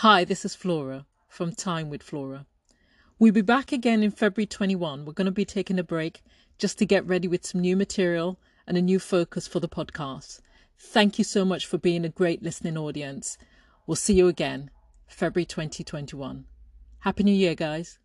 Hi, this is Flora from Time with Flora. We'll be back again in February 21. We're going to be taking a break just to get ready with some new material and a new focus for the podcast. Thank you so much for being a great listening audience. We'll see you again, February 2021. Happy New Year, guys.